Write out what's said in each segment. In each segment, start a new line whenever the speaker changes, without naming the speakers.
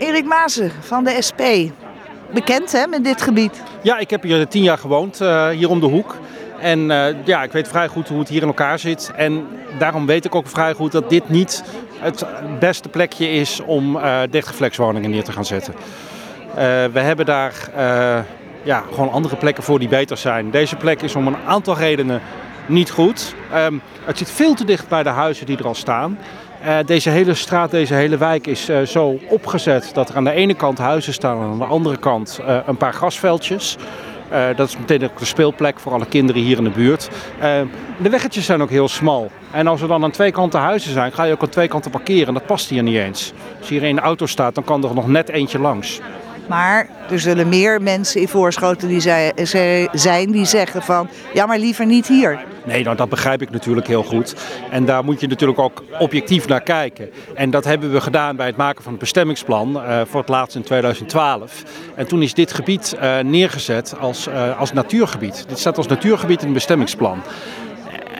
Erik Maasen van de SP. Bekend hè, met dit gebied?
Ja, ik heb hier tien jaar gewoond, uh, hier om de hoek. En uh, ja, ik weet vrij goed hoe het hier in elkaar zit. En daarom weet ik ook vrij goed dat dit niet het beste plekje is om uh, dichtgeflexwoningen neer te gaan zetten. we hebben daar ja, gewoon andere plekken voor die beter zijn. Deze plek is om een aantal redenen niet goed. Um, het zit veel te dicht bij de huizen die er al staan. Uh, deze hele straat, deze hele wijk is uh, zo opgezet dat er aan de ene kant huizen staan en aan de andere kant uh, een paar grasveldjes. dat is meteen ook de speelplek voor alle kinderen hier in de buurt. de weggetjes zijn ook heel smal. En als er dan aan twee kanten huizen zijn, ga je ook aan twee kanten parkeren. Dat past hier niet eens. Als hier een auto staat, dan kan er nog net eentje langs.
Maar er zullen meer mensen in Voorschoten die zijn die zeggen van... ja, maar liever niet hier.
Nee, nou, dat begrijp ik natuurlijk heel goed. En daar moet je natuurlijk ook objectief naar kijken. En dat hebben we gedaan bij het maken van het bestemmingsplan uh, voor het laatst in 2012. En toen is dit gebied uh, neergezet als, uh, als natuurgebied. Dit staat als natuurgebied in het bestemmingsplan.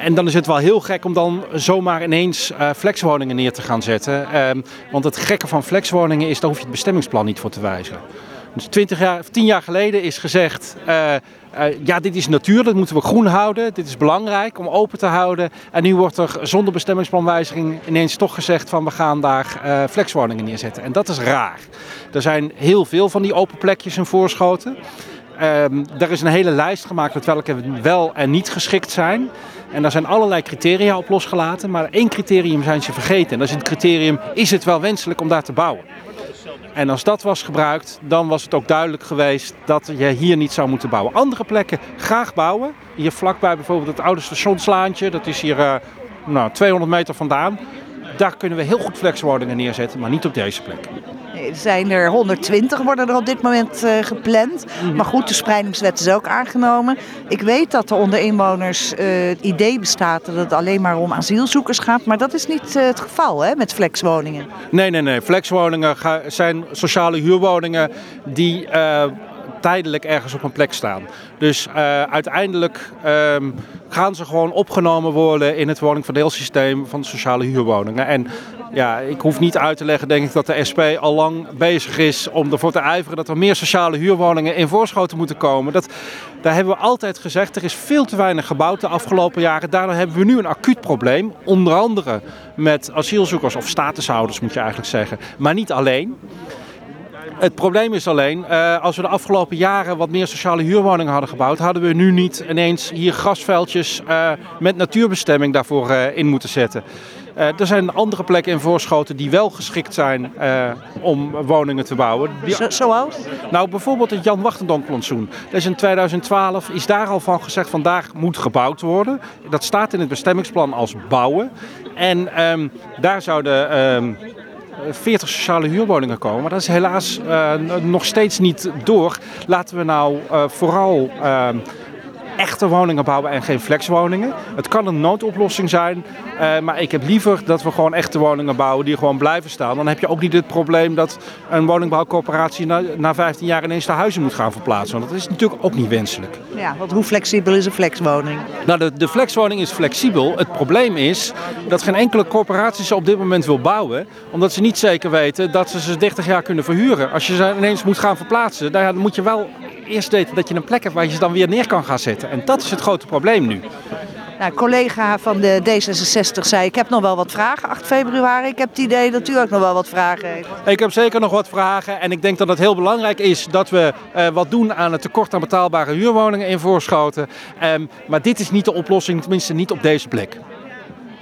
En dan is het wel heel gek om dan zomaar ineens uh, flexwoningen neer te gaan zetten. Uh, want het gekke van flexwoningen is, daar hoef je het bestemmingsplan niet voor te wijzen. Dus 20 jaar, 10 jaar geleden is gezegd, uh, ja dit is natuur, dat moeten we groen houden. Dit is belangrijk om open te houden. En nu wordt er zonder bestemmingsplanwijziging ineens toch gezegd van we gaan daar flexwoningen neerzetten. En dat is raar. Er zijn heel veel van die open plekjes in Voorschoten. Um, er is een hele lijst gemaakt met welke wel en niet geschikt zijn. En daar zijn allerlei criteria op losgelaten, maar één criterium zijn ze vergeten. En dat is het criterium, is het wel wenselijk om daar te bouwen? En als dat was gebruikt, dan was het ook duidelijk geweest dat je hier niet zou moeten bouwen. Andere plekken graag bouwen. Hier vlakbij bijvoorbeeld het oude stationslaantje, dat is hier uh, nou, 200 meter vandaan. Daar kunnen we heel goed flexwoningen neerzetten, maar niet op deze plek.
Er zijn er 120 worden er op dit moment uh, gepland. Mhm. Maar goed, de spreidingswet is ook aangenomen. Ik weet dat er onder inwoners uh, het idee bestaat dat het alleen maar om asielzoekers gaat. Maar dat is niet uh, het geval hè, met flexwoningen.
Nee, nee, nee. Flexwoningen zijn sociale huurwoningen die tijdelijk ergens op een plek staan. Dus uh, uiteindelijk um, gaan ze gewoon opgenomen worden in het woningverdeelsysteem van de sociale huurwoningen. En ja, ik hoef niet uit te leggen, denk ik, dat de SP al lang bezig is om ervoor te ijveren dat er meer sociale huurwoningen in Voorschoten moeten komen. Dat, daar hebben we altijd gezegd, er is veel te weinig gebouwd de afgelopen jaren. Daardoor hebben we nu een acuut probleem, onder andere met asielzoekers of statushouders moet je eigenlijk zeggen, maar niet alleen. Het probleem is alleen, uh, als we de afgelopen jaren wat meer sociale huurwoningen hadden gebouwd, hadden we nu niet ineens hier grasveldjes uh, met natuurbestemming daarvoor uh, in moeten zetten. Er zijn andere plekken in Voorschoten die wel geschikt zijn om woningen te bouwen.
Die... Zo?
Nou, bijvoorbeeld het Jan Wachtendonk-plantsoen. Dus in 2012 is daar al van gezegd, vandaag moet gebouwd worden. Dat staat in het bestemmingsplan als bouwen. En um, daar zouden... Um, 40 sociale huurwoningen komen. Maar dat is helaas uh, nog steeds niet door. Laten we nou uh, vooral uh, echte woningen bouwen en geen flexwoningen. Het kan een noodoplossing zijn, uh, maar ik heb liever dat we gewoon echte woningen bouwen die gewoon blijven staan. Dan heb je ook niet het probleem dat een woningbouwcorporatie na, na 15 jaar ineens de huizen moet gaan verplaatsen. Want dat is natuurlijk ook niet wenselijk.
Ja, want hoe flexibel is een flexwoning?
Nou, de, de flexwoning is flexibel. Het probleem is dat geen enkele corporatie ze op dit moment wil bouwen, omdat ze niet zeker weten dat ze ze 30 jaar kunnen verhuren. Als je ze ineens moet gaan verplaatsen, dan moet je wel eerst weten dat je een plek hebt waar je ze dan weer neer kan gaan zetten. En dat is het grote probleem nu.
Nou, collega van de D66 zei, ik heb nog wel wat vragen 8 februari. Ik heb het idee dat u ook nog wel wat vragen heeft.
Ik heb zeker nog wat vragen en ik denk dat het heel belangrijk is dat we uh, wat doen aan het tekort aan betaalbare huurwoningen in Voorschoten. Um, maar dit is niet de oplossing, tenminste niet op deze plek.